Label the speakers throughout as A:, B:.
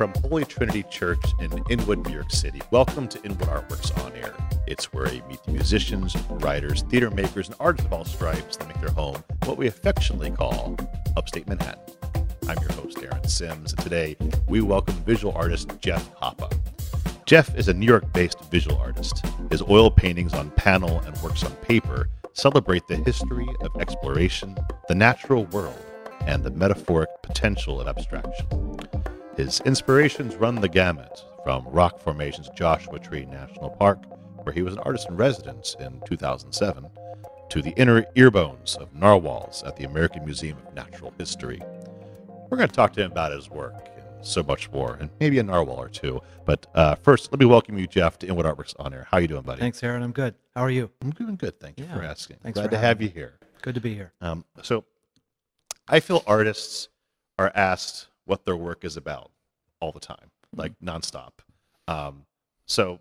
A: from Holy Trinity Church in Inwood, New York City. Welcome to Inwood Artworks On Air. It's where you meet the musicians, writers, theater makers, and artists of all stripes that make their home what we affectionately call upstate Manhattan. I'm your host, Aaron Sims, and today we welcome visual artist Jeff Hoppa. Jeff is a New York based visual artist. His oil paintings on panel and works on paper celebrate the history of exploration, the natural world, and the metaphoric potential of abstraction. His inspirations run the gamut from rock formations Joshua Tree National Park, where he was an artist in residence in 2007, to the inner earbones of narwhals at the American Museum of Natural History. We're going to talk to him about his work and so much more, and maybe a narwhal or two. But uh, first, let me welcome you, Jeff, to Inwood Artworks On Air. How you doing, buddy?
B: Thanks, Aaron. I'm good. How are you?
A: I'm doing good. Thank you
B: Yeah.
A: for asking.
B: Thanks
A: Glad to have you here.
B: Good to be here.
A: Um, so, I feel artists are asked what their work is about all the time, like nonstop. Um, so,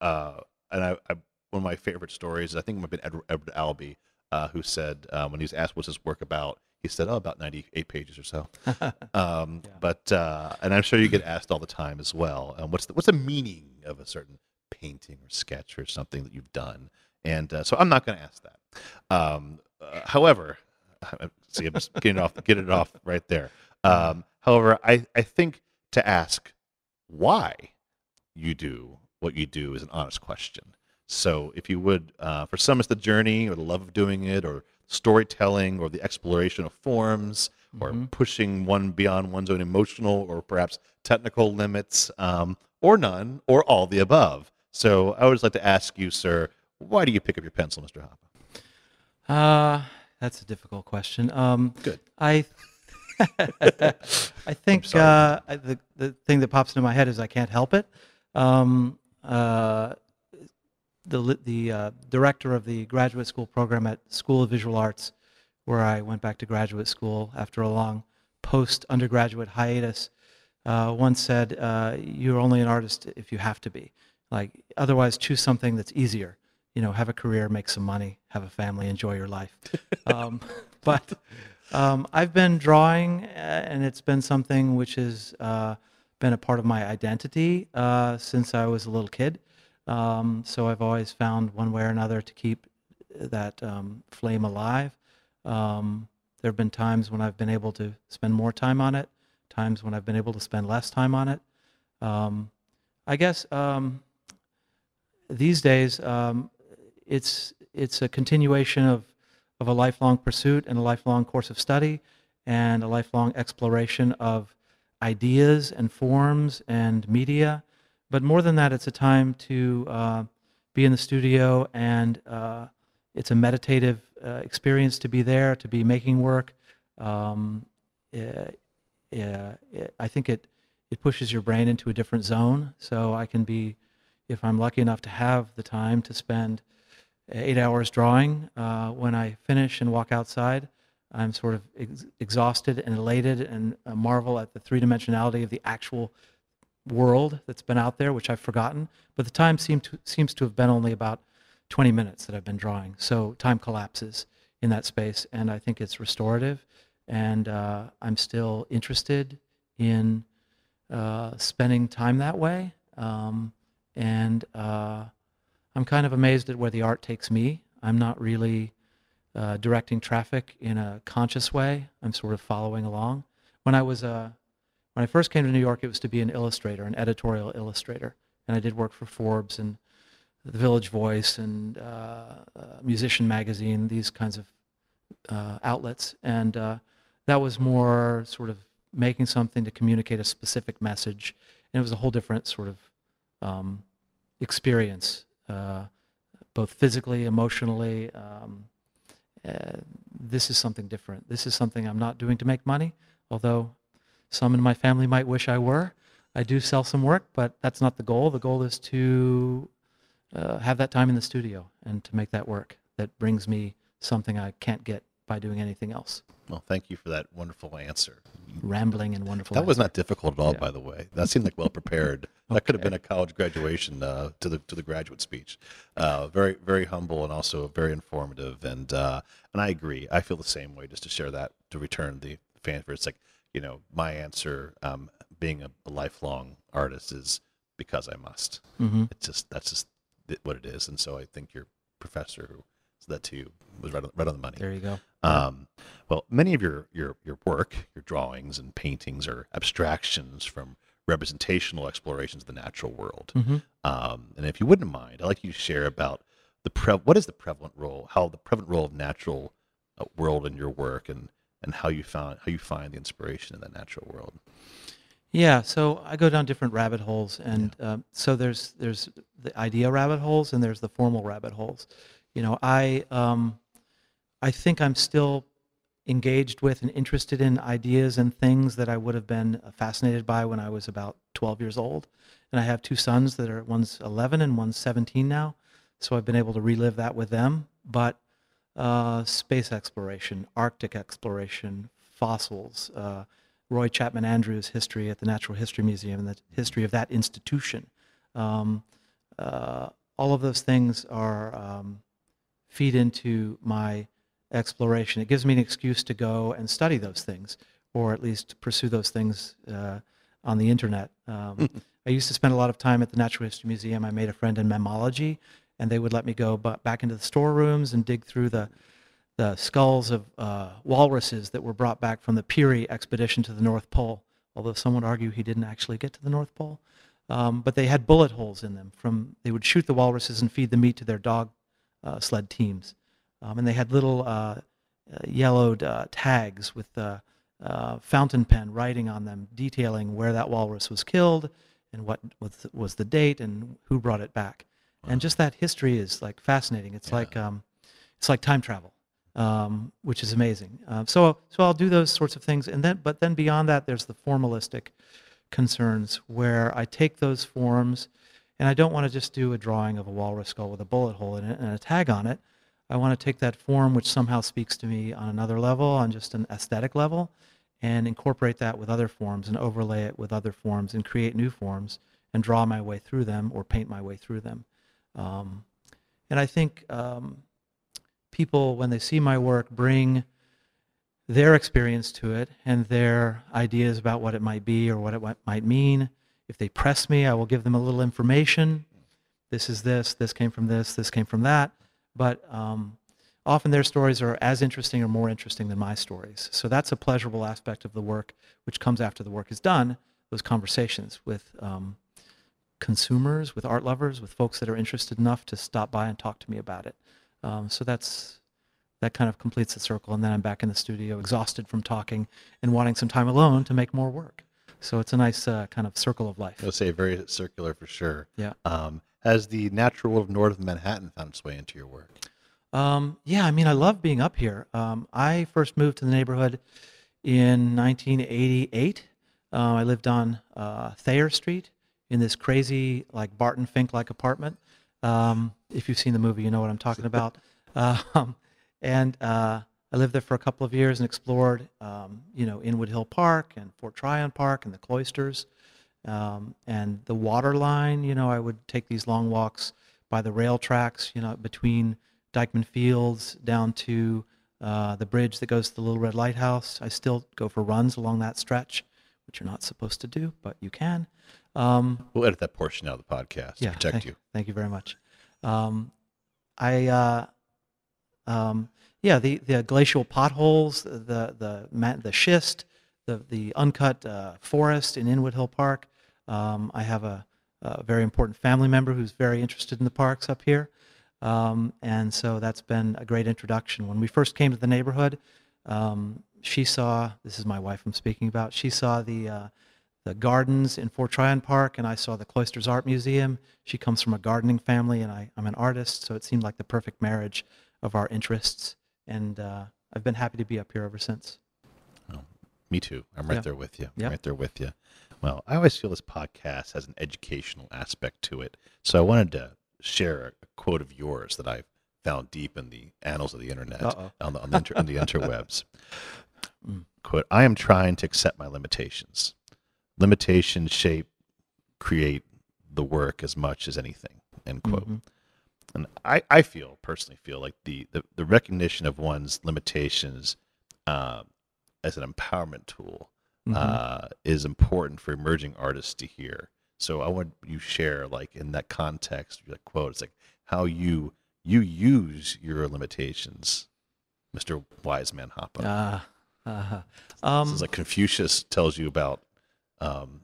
A: uh, and I, I, one of my favorite stories, I think it might have been Edward, Edward Albee, uh, who said uh, when he was asked what's his work about, he said, "Oh, about ninety-eight pages or so." Um,
B: Yeah.
A: But uh, and I'm sure you get asked all the time as well. Um, what's the what's the meaning of a certain painting or sketch or something that you've done? And uh, so I'm not going to ask that. Um, uh, however, see, I'm just getting off, getting it off right there. Um, however, I, I think to ask why you do what you do is an honest question. So, if you would, uh, for some, it's the journey or the love of doing it, or storytelling, or the exploration of forms, or
B: Mhm.
A: pushing one beyond one's own emotional or perhaps technical limits, um, or none, or all the above. So, I would just like to ask you, sir, why do you pick up your pencil, Mr. Hoppa?
B: Uh, that's a difficult question. Um,
A: Good.
B: I, I think uh, I- the the thing that pops into my head is I can't help it. Um, uh, the the uh, director of the graduate school program at School of Visual Arts, where I went back to graduate school after a long post undergraduate hiatus, uh, once said, uh, "You're only an artist if you have to be. Like otherwise, choose something that's easier. You know, have a career, make some money, have a family, enjoy your life." um, but um, I've been drawing, uh, and it's been something which has uh, been a part of my identity uh, since I was a little kid. Um, so I've always found one way or another to keep that um, flame alive. Um, there have been times when I've been able to spend more time on it, times when I've been able to spend less time on it. Um, I guess um, these days it's it's a continuation of of a lifelong pursuit and a lifelong course of study and a lifelong exploration of ideas and forms and media. But more than that, it's a time to uh, be in the studio and uh, it's a meditative uh, experience to be there, to be making work. Um, uh, yeah, it- I think it it pushes your brain into a different zone. So I can be, if I'm lucky enough to have the time to spend eight hours drawing, uh, when I finish and walk outside, I'm sort of ex- exhausted and elated and uh, marvel at the three dimensionality of the actual world that's been out there, which I've forgotten. But the time seem to, seems to have been only about 20 minutes that I've been drawing. So time collapses in that space, and I think it's restorative. And uh, I'm still interested in uh, spending time that way. Um, and uh, I'm kind of amazed at where the art takes me. I'm not really uh, directing traffic in a conscious way. I'm sort of following along. When I was uh, when I first came to New York, it was to be an illustrator, an editorial illustrator, and I did work for Forbes and the Village Voice and uh, uh, Musician Magazine, these kinds of uh, outlets, and uh, that was more sort of making something to communicate a specific message, and it was a whole different sort of um, experience, uh, both physically, emotionally. Um, uh, this is something different. This is something I'm not doing to make money, although some in my family might wish I were. I do sell some work, but that's not the goal. The goal is to uh, have that time in the studio and to make that work. That brings me something I can't get by doing anything else.
A: Well, thank you for that wonderful answer.
B: Rambling and wonderful.
A: That was not difficult at all,
B: Yeah.
A: by the way. That seemed like well prepared. That could have been a college graduation uh, to the to the graduate speech. Uh, very very humble and also very informative. And uh, and I agree. I feel the same way. Just to share that to return the fanfare. It's like you know, my answer, um, being a, a lifelong artist, is because I must.
B: hmm
A: It's just that's just what it is. And so I think your professor who said that to you was right on, right on the money.
B: There you go.
A: Um, well, many of your, your, your work, your drawings and paintings are abstractions from representational explorations of the natural world.
B: hmm
A: Um, and if you wouldn't mind, I'd like you to share about the pre- what is the prevalent role, how the prevalent role of natural uh, world in your work, and and how you found how you find the inspiration in that natural world.
B: Yeah, so I go down different rabbit holes, and um, so there's there's the idea rabbit holes, and there's the formal rabbit holes. You know, I um, I think I'm still engaged with and interested in ideas and things that I would have been fascinated by when I was about 12 years old. And I have two sons that are one's 11 and one's 17 now, so I've been able to relive that with them. But uh, space exploration, Arctic exploration, fossils. Uh, Roy Chapman Andrews' history at the Natural History Museum and the history of that institution. Um, uh, all of those things are um, feed into my exploration. It gives me an excuse to go and study those things, or at least pursue those things uh, on the internet. Um, I used to spend a lot of time at the Natural History Museum. I made a friend in mammalogy, and they would let me go back into the storerooms and dig through the the skulls of uh, walruses that were brought back from the Peary expedition to the North Pole. Although some would argue he didn't actually get to the North Pole, um, but they had bullet holes in them. From they would shoot the walruses and feed the meat to their dog uh, sled teams, um, and they had little uh, uh, yellowed uh, tags with uh, uh, fountain pen writing on them, detailing where that walrus was killed and what was, was the date and who brought it back. And just that history is like fascinating. It's
A: Yeah.
B: like um, it's like time travel um, which is amazing. Um, so, so I'll do those sorts of things, and then, but then beyond that, there's the formalistic concerns where I take those forms, and I don't want to just do a drawing of a walrus skull with a bullet hole in it and a tag on it. I want to take that form, which somehow speaks to me on another level, on just an aesthetic level, and incorporate that with other forms and overlay it with other forms and create new forms and draw my way through them or paint my way through them. Um, and I think um, people, when they see my work, bring their experience to it and their ideas about what it might be or what it might mean. If they press me, I will give them a little information. This is this, this came from this, this came from that. But um, often their stories are as interesting or more interesting than my stories. So that's a pleasurable aspect of the work, which comes after the work is done, those conversations with um, consumers, with art lovers, with folks that are interested enough to stop by and talk to me about it. Um, so that's that kind of completes the circle, and then I'm back in the studio, exhausted from talking and wanting some time alone to make more work. So it's a nice uh, kind of circle of life.
A: I would say very circular for sure.
B: Yeah.
A: Um, has the natural world of northern Manhattan found its way into your work?
B: Um, yeah, I mean, I love being up here. Um, I first moved to the neighborhood in 1988. Uh, I lived on uh, Thayer Street in this crazy, like Barton Fink like apartment. Um, if you've seen the movie, you know what I'm talking about. Um, and uh, I lived there for a couple of years and explored, um, you know, Inwood Hill Park and Fort Tryon Park and the cloisters um, and the water line. You know, I would take these long walks by the rail tracks, you know, between Dyckman Fields down to uh, the bridge that goes to the Little Red Lighthouse. I still go for runs along that stretch, which you're not supposed to do, but you can. Um,
A: We'll edit that portion out of the podcast to
B: yeah,
A: protect
B: thank,
A: you.
B: Thank you very much. Um, I, uh, um, yeah, the, the glacial potholes, the the the schist, the the uncut uh, forest in Inwood Hill Park. Um, I have a, a very important family member who's very interested in the parks up here, um, and so that's been a great introduction. When we first came to the neighborhood, um, she saw this is my wife I'm speaking about. She saw the uh, the gardens in Fort Tryon Park, and I saw the Cloisters Art Museum. She comes from a gardening family, and I, I'm an artist, so it seemed like the perfect marriage of our interests. And uh, I've been happy to be up here ever since.
A: Me too. I'm right
B: Yeah.
A: there with you.
B: Yeah.
A: Right there with you. Well, I always feel this podcast has an educational aspect to it. So I wanted to share a quote of yours that I found deep in the annals of the internet
B: Uh-oh.
A: on the on the, inter, on the interwebs. Quote: I am trying to accept my limitations. Limitations shape, create the work as much as anything. End quote.
B: Mhm.
A: And I, I feel personally feel like the, the, the recognition of one's limitations uh, as an empowerment tool
B: Mhm.
A: uh, is important for emerging artists to hear. So I want you share, like in that context, that quote. It's like how you you use your limitations, Mister Wise Man Hoppa.
B: Ah, uh-huh.
A: this
B: um,
A: is like Confucius tells you about um,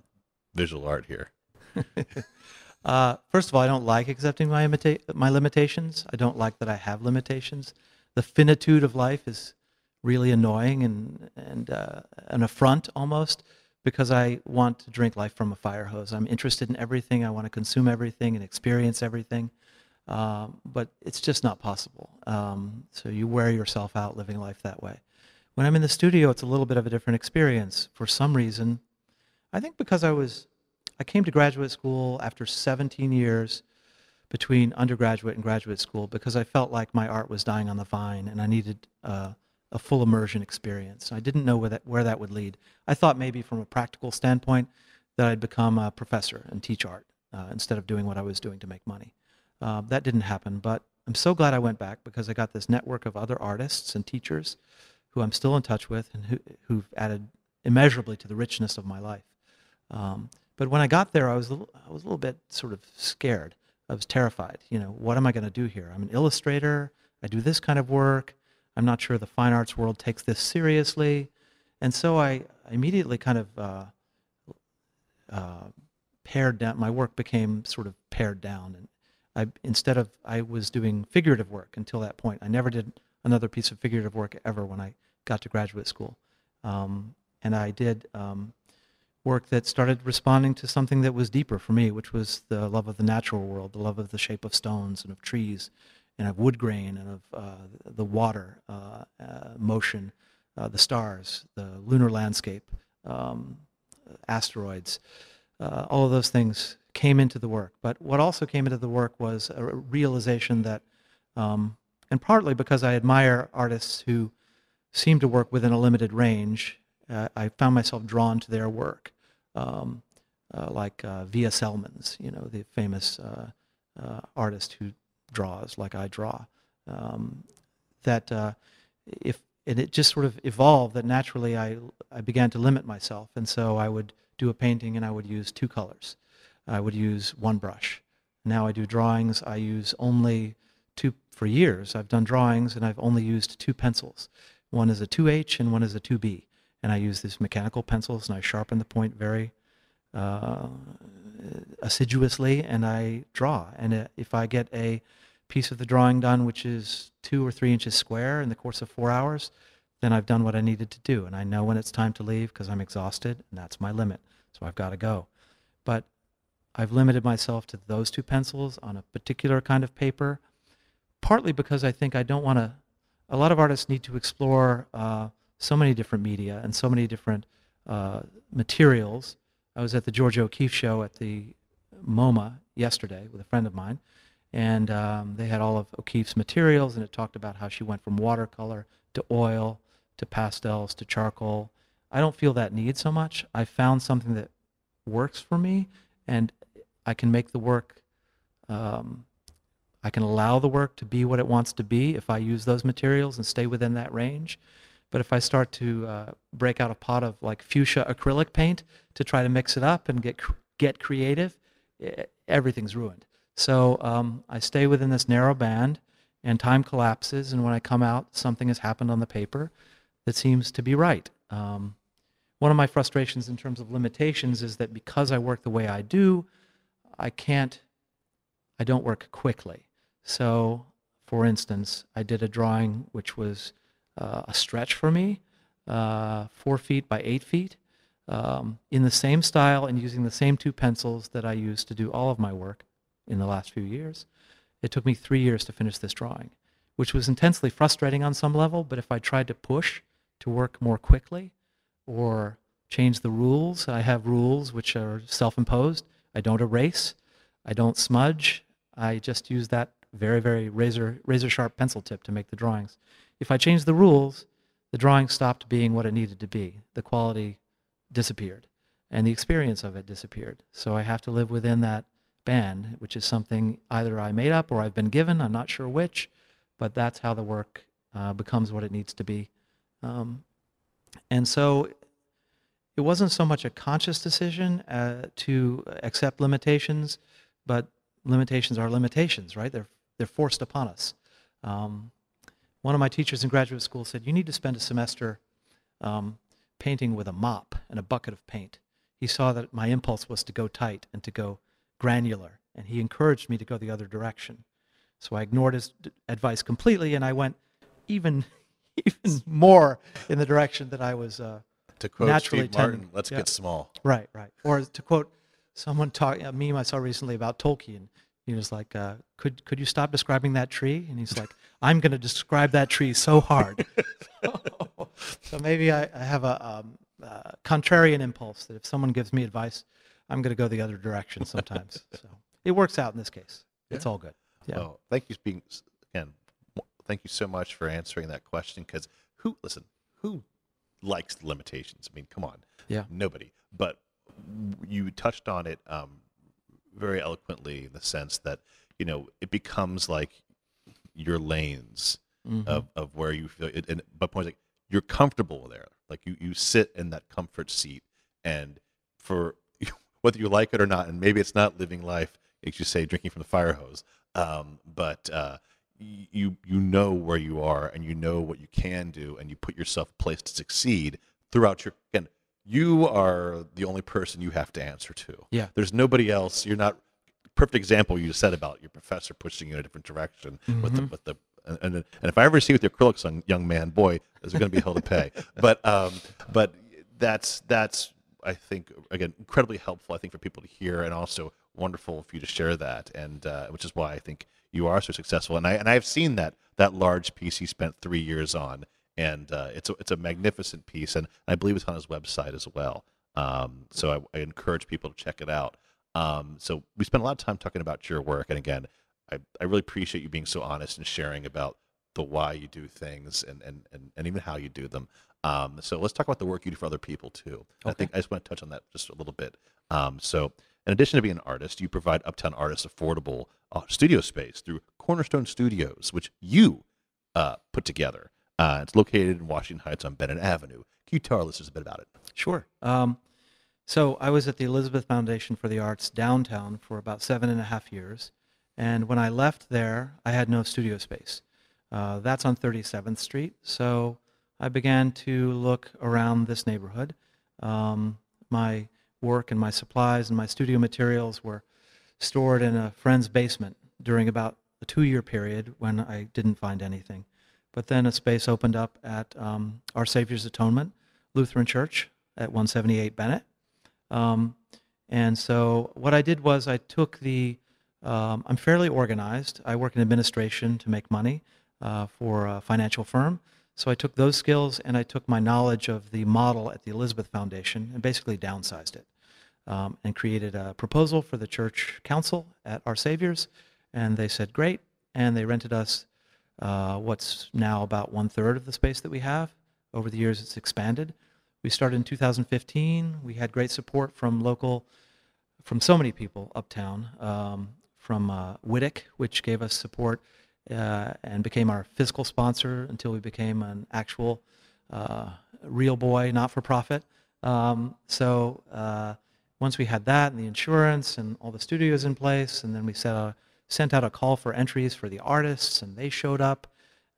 A: visual art here.
B: uh, first of all, I don't like accepting my imita- my limitations. I don't like that I have limitations. The finitude of life is really annoying and and uh, an affront almost because I want to drink life from a fire hose. I'm interested in everything. I want to consume everything and experience everything. Um, but it's just not possible. Um, so you wear yourself out living life that way. When I'm in the studio, it's a little bit of a different experience. For some reason, I think because I was, I came to graduate school after 17 years between undergraduate and graduate school because I felt like my art was dying on the vine and I needed uh, a full immersion experience. I didn't know where that, where that would lead. I thought maybe from a practical standpoint that I'd become a professor and teach art uh, instead of doing what I was doing to make money. Uh, that didn't happen, but I'm so glad I went back because I got this network of other artists and teachers who I'm still in touch with and who, who've added immeasurably to the richness of my life. Um, but when I got there, I was little, I was a little bit sort of scared. I was terrified. You know, what am I going to do here? I'm an illustrator. I do this kind of work. I'm not sure the fine arts world takes this seriously, and so I immediately kind of uh, uh, pared down. My work became sort of pared down, and I instead of I was doing figurative work until that point. I never did another piece of figurative work ever when I got to graduate school, um, and I did um, work that started responding to something that was deeper for me, which was the love of the natural world, the love of the shape of stones and of trees, and of wood grain and of uh, the water uh, uh, motion, uh, the stars, the lunar landscape, um, asteroids. Uh, all of those things came into the work. But what also came into the work was a realization that, um, and partly because I admire artists who seem to work within a limited range, I found myself drawn to their work, um, uh, like uh, Vija Celmins, you know, the famous uh, artist who draws like I draw. Um, that uh, if and it just sort of evolved that naturally I I began to limit myself, and so I would do a painting and I would use two colors. I would use one brush. Now I do drawings. I use only two for years. I've done drawings and I've only used two pencils. One is a 2H and one is a 2B and I use these mechanical pencils and I sharpen the point very uh, assiduously and I draw. And uh, if I get a piece of the drawing done which is two or three inches square in the course of four hours, then I've done what I needed to do. And I know when it's time to leave because I'm exhausted and that's my limit. So I've got to go. But I've limited myself to those two pencils on a particular kind of paper, partly because I think I don't want to. A lot of artists need to explore uh, so many different media and so many different uh, materials. I was at the Georgia O'Keeffe show at the MoMA yesterday with a friend of mine, and um, they had all of O'Keeffe's materials, and it talked about how she went from watercolor to oil to pastels to charcoal. I don't feel that need so much. I found something that works for me, and I can make the work. Um, I can allow the work to be what it wants to be if I use those materials and stay within that range. But if I start to uh, break out a pot of like fuchsia acrylic paint to try to mix it up and get get creative, everything's ruined. So um, I stay within this narrow band, and time collapses. And when I come out, something has happened on the paper that seems to be right. Um, one of my frustrations in terms of limitations is that because I work the way I do, I can't. I don't work quickly. So, for instance, I did a drawing which was uh, a stretch for me, uh, four feet by eight feet, um, in the same style and using the same two pencils that I use to do all of my work in the last few years. It took me three years to finish this drawing, which was intensely frustrating on some level. But if I tried to push to work more quickly or change the rules, I have rules which are self imposed. I don't erase, I don't smudge. I just use that very, very razor, razor sharp pencil tip to make the drawings. If I changed the rules, the drawing stopped being what it needed to be. The quality disappeared and the experience of it disappeared. So I have to live within that band, which is something either I made up or I've been given. I'm not sure which, but that's how the work uh, becomes what it needs to be. Um, and so it wasn't so much a conscious decision uh, to accept limitations, but limitations are limitations, right? They're, they're forced upon us. Um, one of my teachers in graduate school said, You need to spend a semester um, painting with a mop and a bucket of paint. He saw that my impulse was to go tight and to go granular, and he encouraged me to go the other direction. So I ignored his d- advice completely, and I went even even more in the direction that I was uh,
A: To quote
B: naturally
A: Steve Martin,
B: tending-
A: let's
B: yeah.
A: get small.
B: Right, right. Or to quote someone talk a meme I saw recently about Tolkien. He was like, uh, "Could could you stop describing that tree?" And he's like, "I'm going to describe that tree so hard." so maybe I, I have a um, uh, contrarian impulse that if someone gives me advice, I'm going to go the other direction sometimes. so it works out in this case. It's all good. Yeah.
A: Well, thank you being again. Thank you so much for answering that question. Because who listen? Who likes limitations? I mean, come on.
B: Yeah.
A: Nobody. But you touched on it um, very eloquently in the sense that you know it becomes like your lanes
B: Mhm.
A: of, of where you feel it. And but points like you're comfortable there. Like you you sit in that comfort seat, and for whether you like it or not, and maybe it's not living life, as you say, drinking from the fire hose. Um, but uh, you you know where you are, and you know what you can do, and you put yourself in place to succeed throughout your. Again, you are the only person you have to answer to.
B: Yeah.
A: There's nobody else. You're not. Perfect example you said about your professor pushing you in a different direction with the with the and, and and if I ever see with your acrylics on, young man, boy, is going to be hell to pay. But um, but that's that's I think again incredibly helpful. I think for people to hear, and also wonderful for you to share that, and uh, which is why I think you are so successful. And I and I've seen that that large piece you spent three years on, and uh, it's a, it's a magnificent piece, and I believe it's on his website as well. Um, so I, I encourage people to check it out. Um, so we spent a lot of time talking about your work, and again, I, I really appreciate you being so honest and sharing about the why you do things and, and, and, and even how you do them. Um, so let's talk about the work you do for other people too. I think I just want to touch on that just a little bit. Um, so in addition to being an artist, you provide Uptown artists affordable uh, studio space through Cornerstone Studios, which you uh, put together. Uh, it's located in Washington Heights on Bennett Avenue. Can you tell our listeners a bit about it?
B: Sure. Um, so I was at the Elizabeth Foundation for the Arts downtown for about seven and a half years. And when I left there, I had no studio space. Uh, that's on 37th Street. So I began to look around this neighborhood. Um, my work and my supplies and my studio materials were stored in a friend's basement during about a two year period when I didn't find anything. But then a space opened up at um, Our Savior's Atonement Lutheran Church at 178 Bennett. Um, and so what I did was I took the, um, I'm fairly organized. I work in administration to make money uh, for a financial firm. So I took those skills and I took my knowledge of the model at the Elizabeth Foundation and basically downsized it um, and created a proposal for the church council at Our Savior's. And they said, great. And they rented us uh, what's now about one third of the space that we have. Over the years, it's expanded. We started in 2015. We had great support from local, from so many people uptown, um, from uh, which gave us support uh, and became our fiscal sponsor until we became an actual uh, real boy, not for profit. Um, so uh, once we had that and the insurance and all the studios in place, and then we a, sent out a call for entries for the artists, and they showed up.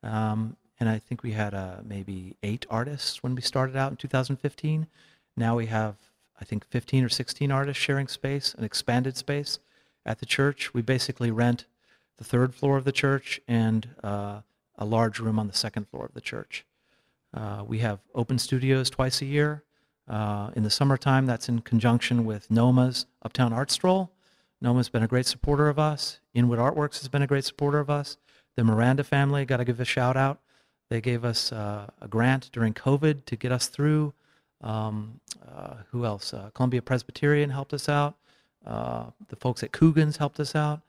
B: Um, and I think we had uh, maybe eight artists when we started out in 2015. Now we have, I think, 15 or 16 artists sharing space, an expanded space at the church. We basically rent the third floor of the church and uh, a large room on the second floor of the church. Uh, we have open studios twice a year. Uh, in the summertime, that's in conjunction with NoMAA's Uptown Art Stroll. NoMAA's been a great supporter of us. Inwood Artworks has been a great supporter of us. The Miranda family, got to give a shout out. They gave us uh, a grant during COVID to get us through. Um, uh, who else? Uh, Columbia Presbyterian helped us out. Uh, the folks at Coogan's helped us out.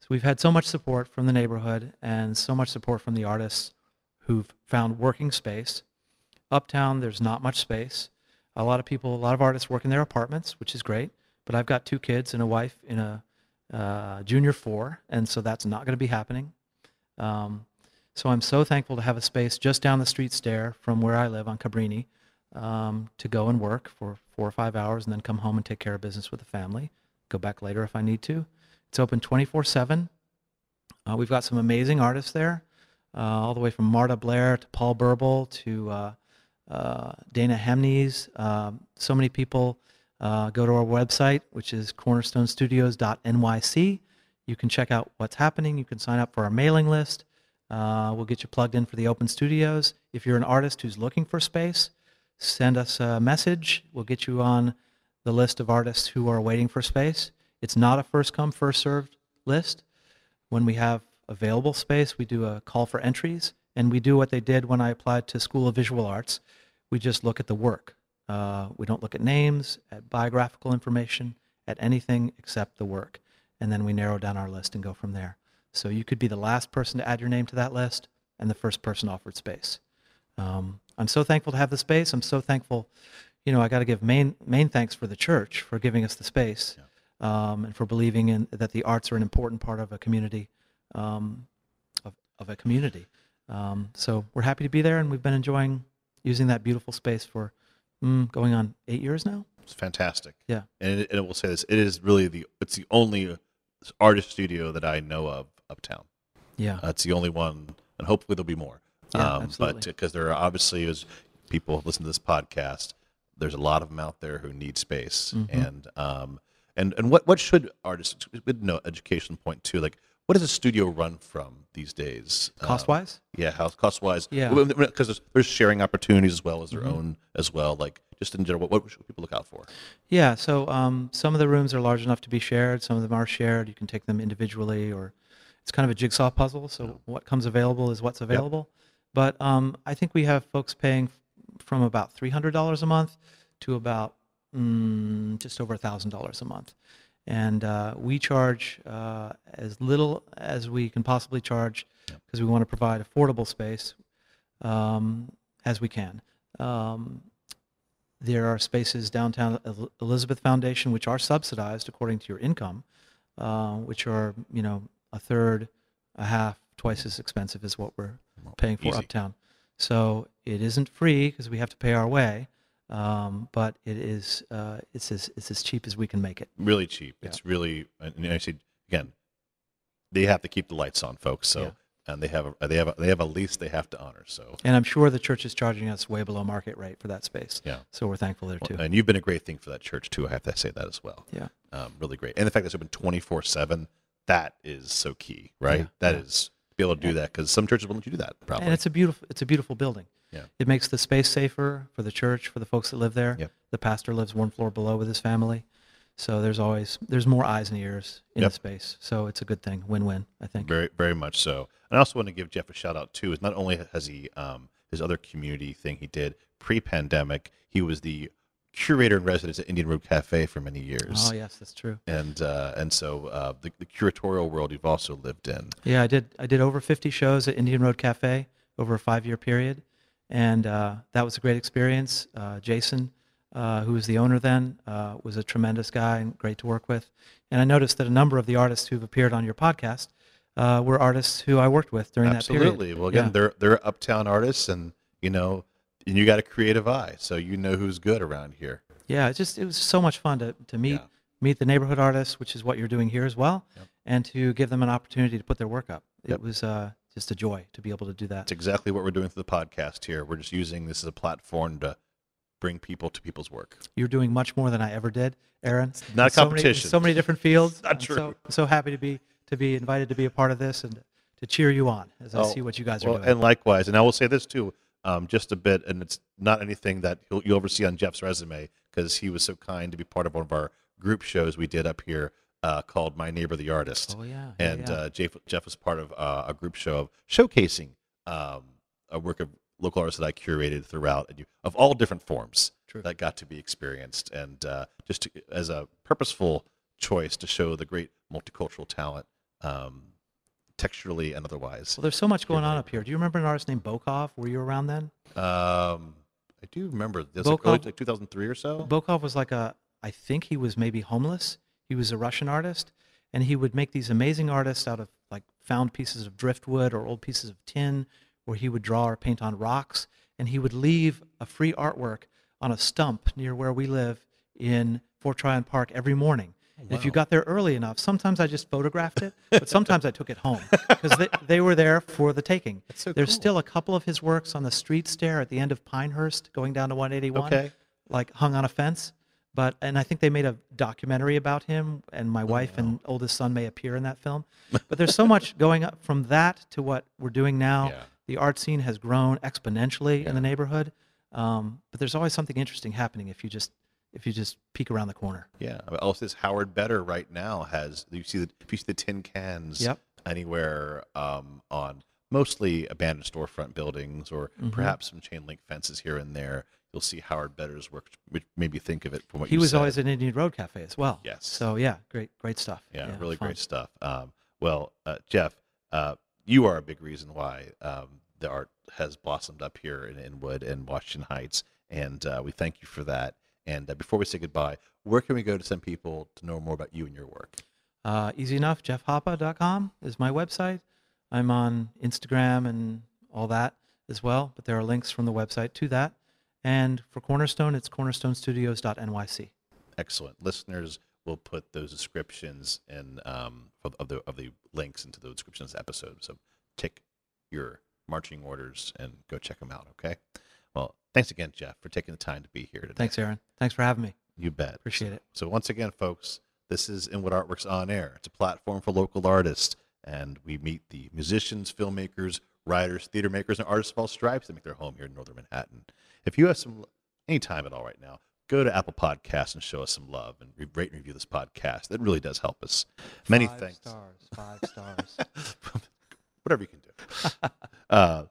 B: So we've had so much support from the neighborhood and so much support from the artists who've found working space. Uptown, there's not much space. A lot of people, a lot of artists work in their apartments, which is great. But I've got two kids and a wife in a uh, junior four, and so that's not going to be happening. Um, so I'm so thankful to have a space just down the street stair from where I live on Cabrini um, to go and work for four or five hours and then come home and take care of business with the family. Go back later if I need to. It's open 24 7. Uh, we've got some amazing artists there, uh, all the way from Marta Blair to Paul Burble to uh, uh, Dana Hemnes. Um, so many people uh, go to our website, which is cornerstonestudios.nyc. You can check out what's happening. You can sign up for our mailing list. We'll get you plugged in for the open studios. If you're an artist who's looking for space, send us a message. We'll get you on the list of artists who are waiting for space. It's not a first come, first served list. When we have available space, we do a call for entries, and we do what they did when I applied to School of Visual Arts. We just look at the work. Uh, we don't look at names, at biographical information, at anything except the work. And then we narrow down our list and go from there. So you could be the last person to add your name to that list and the first person offered space. Um, I'm so thankful to have the space. I'm so thankful. You know, I got to give main main thanks for the church for giving us the space um, and for believing in that the arts are an important part of a community, um, of, of a community. Um, so we're happy to be there, and we've been enjoying using that beautiful space for mm, going on eight years now.
A: It's fantastic.
B: Yeah.
A: And it, and I will say this: it is really the it's the only artist studio that I know of uptown.
B: Yeah.
A: Uh, it's the only one, and hopefully there'll be more.
B: Yeah,
A: um,
B: absolutely.
A: But because there are obviously, as people listen to this podcast, there's a lot of them out there who need space,
B: Mm-hmm.
A: and um, and and what what should artists with no education point too? Like, what does a studio run from these days? Um,
B: Cost wise?
A: yeah, how cost wise?
B: Yeah.
A: Because there's, there's sharing opportunities as well as their own as well. Like just in general, what, what should people look out for?
B: Yeah, so um, some of the rooms are large enough to be shared. Some of them are shared. You can take them individually, or it's kind of a jigsaw puzzle. So what comes available is what's available. But um, I think we have folks paying from about three hundred dollars a month to about mm, just over thousand dollars a month, and uh, we charge uh, as little as we can possibly charge because we want to provide affordable space um, as we can. Um, there are spaces downtown Elizabeth Foundation which are subsidized according to your income, uh, which are you know a third, a half, twice as expensive as what we're paying for
A: easy.
B: uptown. So it isn't free because we have to pay our way, um, but it is uh, it's as it's as cheap as we can make it.
A: really cheap. It's really, and I say again, they have to keep the lights on, folks. So,
B: Yeah.
A: and they have a, they have a, they have a lease they have to honor. So,
B: And I'm sure the church is charging us way below market rate for that space.
A: yeah.
B: So we're thankful there too.
A: And you've been a great thing for that church too. I have to say that as well.
B: Yeah.
A: Um, really great. And the fact that it's open twenty four seven, that is so key, right?
B: Yeah,
A: That
B: yeah.
A: is to be able to do that because some churches won't let you do that. Probably.
B: And it's a beautiful it's a beautiful building.
A: Yeah.
B: It makes the space safer for the church, for the folks that live there.
A: Yep.
B: The pastor lives one floor below with his family. So there's always there's more eyes and ears in
A: Yep.
B: the space. So it's a good thing. Win-win, I think.
A: Very, very much so. And I also want to give Jeff a shout out too. Is not only has he um, his other community thing he did pre-pandemic, he was the curator in residence at Indian Road Cafe for many years.
B: Oh, yes, that's true.
A: And uh, and so uh, the, the curatorial world you've also lived in.
B: Yeah, I did I did over 50 shows at Indian Road Cafe over a 5-year period. And uh, that was a great experience. Uh, Jason, uh, who was the owner then, uh, was a tremendous guy and great to work with. And I noticed that a number of the artists who've appeared on your podcast uh, were artists who I worked with during that period.
A: Absolutely. Well, again,
B: Yeah.
A: they're they're uptown artists, and you know, and you got a creative eye, so you know who's good around here.
B: Yeah, it just it was so much fun to, to meet
A: Yeah.
B: meet the neighborhood artists, which is what you're doing here as well,
A: Yep.
B: and to give them an opportunity to put their work up.
A: Yep.
B: It was uh, just a joy to be able to do that.
A: That's exactly what we're doing through the podcast here. We're just using this as a platform to bring people to people's work.
B: You're doing much more than I ever did, Aaron.
A: not a
B: In so many-
A: competition.
B: So many, different fields.
A: not true.
B: So, so happy to be to be invited to be a part of this and to cheer you on as I
A: Oh,
B: see what you guys are doing.
A: and likewise, and I will say this too, um, just a bit, and it's not anything that you'll, you'll ever see on Jeff's resume because he was so kind to be part of one of our group shows we did up here uh, called "My Neighbor the Artist."
B: oh yeah. yeah,
A: and
B: yeah.
A: Uh, Jeff, Jeff was part of uh, a group show of showcasing um, a work of local artists that I curated throughout, and you, of all different forms
B: True.
A: that got to be experienced, and uh, just to, as a purposeful choice to show the great multicultural talent, um, texturally and otherwise.
B: well, there's so much going on up here. Do you remember an artist named Bokov? Were you around then?
A: Um, I do remember this like, early,
B: Bokov-
A: like 2003 or so.
B: Bokov was like a, I think he was maybe homeless. He was a Russian artist, and he would make these amazing artists out of like found pieces of driftwood or old pieces of tin, where he would draw or paint on rocks, and he would leave a free artwork on a stump near where we live in Fort Tryon Park every morning. And If you got there early enough, sometimes I just photographed it, but sometimes I took it home because they, they were there for the taking.
A: So
B: There's
A: cool.
B: still a couple of his works on the street stair at the end of Pinehurst going down to 181
A: Okay.
B: like hung on a fence. But and I think they made a documentary about him, and my wife and oldest son may appear in that film. But there's so much going up from that to what we're doing now.
A: Yeah.
B: The art scene has grown exponentially
A: Yeah.
B: in the neighborhood. Um, but there's always something interesting happening if you just if you just peek around the corner.
A: Yeah. I mean, Also, this Howard Better right now has you see the if you see the tin cans
B: Yep.
A: anywhere um, on mostly abandoned storefront buildings or
B: Mhm.
A: perhaps some chain link fences here and there. You'll see Howard Better's work, which made me think of it from what
B: He
A: you
B: was
A: said.
B: always at Indian Road Cafe as well.
A: Yes.
B: So yeah, great great stuff.
A: Yeah, really
B: fun.
A: great stuff. Um, well, uh, Jeff, uh, you are a big reason why um, the art has blossomed up here in Inwood and Washington Heights, and uh, we thank you for that. And uh, before we say goodbye, where can we go to send people to know more about you and your work?
B: Uh, easy enough. JeffHoppa.com is my website. I'm on Instagram and all that as well, but there are links from the website to that. And for Cornerstone, it's cornerstonestudios.nyc.
A: Excellent. Listeners will put those descriptions and um, of, of the of the links into the descriptions of this episode. So take your marching orders and go check them out. Okay. Well, thanks again, Jeff, for taking the time to be here today.
B: Thanks, Aaron. Thanks for having me.
A: You bet.
B: Appreciate it.
A: So once again, folks, this is Inwood Artworks on Air. It's a platform for local artists, and we meet the musicians, filmmakers, writers, theater makers, and artists of all stripes that make their home here in Northern Manhattan. If you have some any time at all right now, go to Apple Podcasts and show us some love and rate and review this podcast. That really does help us. Many
B: five
A: thanks.
B: stars. Five stars.
A: Whatever you can do. uh,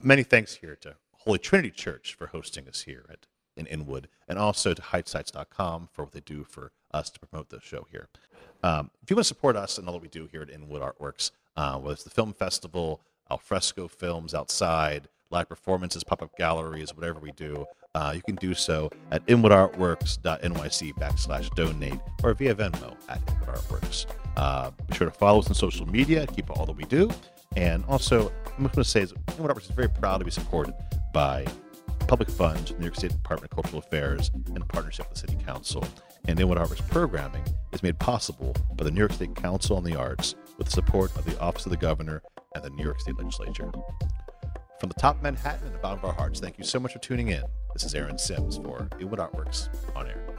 A: many thanks here to Holy Trinity Church for hosting us here at in Inwood, and also to HeightSites.com for what they do for us to promote the show here. Um, if you want to support us and all that we do here at Inwood Artworks, uh, whether it's the film festival, alfresco films outside, live performances, pop-up galleries, whatever we do, uh, you can do so at inwoodartworks.nyc backslash donate or via Venmo at inwoodartworks. Uh, be sure to follow us on social media, keep up all that we do. And also, I'm going to say is Inwood Artworks is very proud to be supported by public funds, New York State Department of Cultural Affairs, in partnership with the City Council. And Inwood Artworks programming is made possible by the New York State Council on the Arts with the support of the Office of the Governor and the New York State Legislature. From the top of Manhattan and the bottom of our hearts, thank you so much for tuning in. This is Aaron Sims for Inwood Artworks on Air.